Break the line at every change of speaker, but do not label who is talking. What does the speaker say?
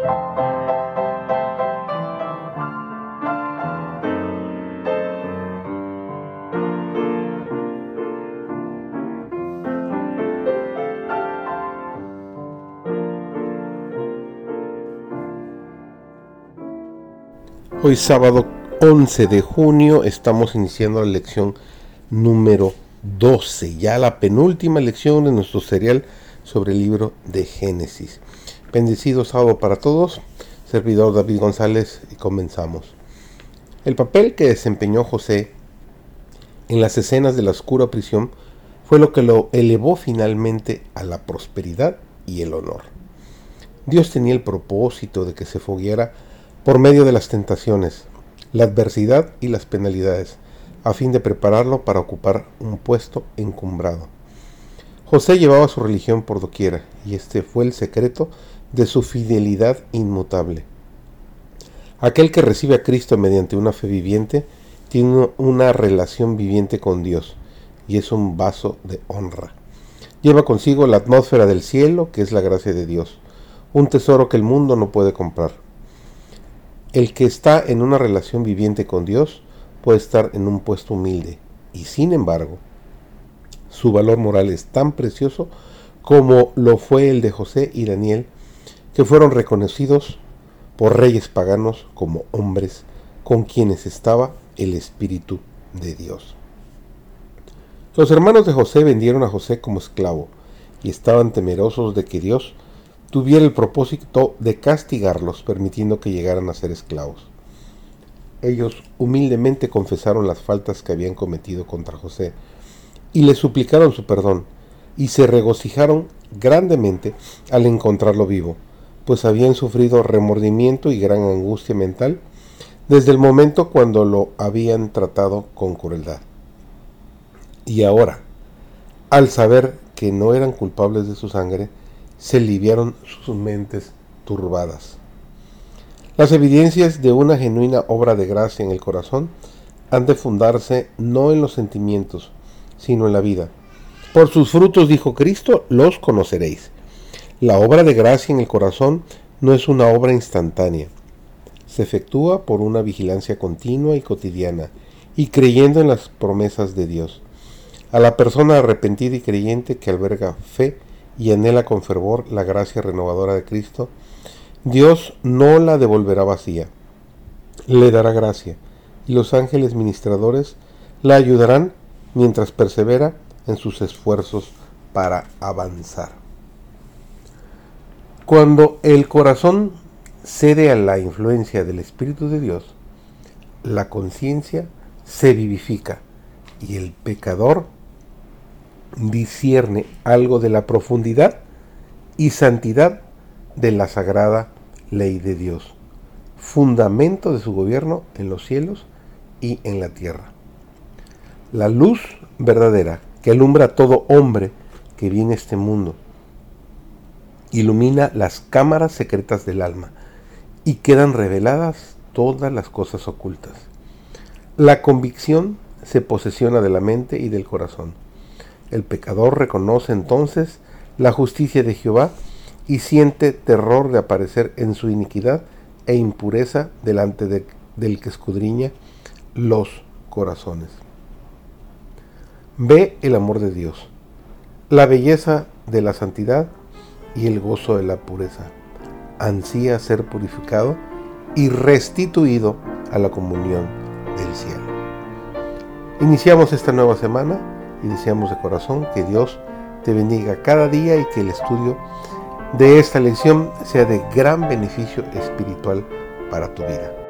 Hoy sábado 11 de junio estamos iniciando la lección número 12, ya la penúltima lección de nuestro serial sobre el libro de Génesis. Bendecido sábado para todos, servidor David González y comenzamos. El papel que desempeñó José en las escenas de la oscura prisión fue lo que lo elevó finalmente a la prosperidad y el honor. Dios tenía el propósito de que se fogueara por medio de las tentaciones, la adversidad y las penalidades, a fin de prepararlo para ocupar un puesto encumbrado. José llevaba su religión por doquiera, y este fue el secreto de su fidelidad inmutable. Aquel que recibe a Cristo mediante una fe viviente tiene una relación viviente con Dios, y es un vaso de honra. Lleva consigo la atmósfera del cielo, que es la gracia de Dios, un tesoro que el mundo no puede comprar. El que está en una relación viviente con Dios puede estar en un puesto humilde y sin embargo su valor moral es tan precioso como lo fue el de José y Daniel, que fueron reconocidos por reyes paganos como hombres con quienes estaba el Espíritu de Dios. Los hermanos de José vendieron a José como esclavo y estaban temerosos de que Dios tuviera el propósito de castigarlos, permitiendo que llegaran a ser esclavos. Ellos humildemente confesaron las faltas que habían cometido contra José y le suplicaron su perdón, y se regocijaron grandemente al encontrarlo vivo, pues habían sufrido remordimiento y gran angustia mental desde el momento cuando lo habían tratado con crueldad. Y ahora, al saber que no eran culpables de su sangre, se aliviaron sus mentes turbadas. Las evidencias de una genuina obra de gracia en el corazón han de fundarse no en los sentimientos, sino en la vida. Por sus frutos, dijo Cristo, los conoceréis. La obra de gracia en el corazón no es una obra instantánea. Se efectúa por una vigilancia continua y cotidiana, y creyendo en las promesas de Dios. A la persona arrepentida y creyente que alberga fe y anhela con fervor la gracia renovadora de Cristo, Dios no la devolverá vacía, le dará gracia, y los ángeles ministradores la ayudarán mientras persevera en sus esfuerzos para avanzar. Cuando el corazón cede a la influencia del Espíritu de Dios, la conciencia se vivifica y el pecador discierne algo de la profundidad y santidad de la sagrada ley de Dios, fundamento de su gobierno en los cielos y en la tierra. La luz verdadera que alumbra a todo hombre que viene a este mundo, ilumina las cámaras secretas del alma y quedan reveladas todas las cosas ocultas. La convicción se posesiona de la mente y del corazón el pecador reconoce entonces la justicia de Jehová y siente terror de aparecer en su iniquidad e impureza delante del que escudriña los corazones. Ve el amor de Dios, la belleza de la santidad y el gozo de la pureza. Ansía ser purificado y restituido a la comunión del cielo. Iniciamos esta nueva semana y deseamos de corazón que Dios te bendiga cada día y que el estudio de esta lección sea de gran beneficio espiritual para tu vida.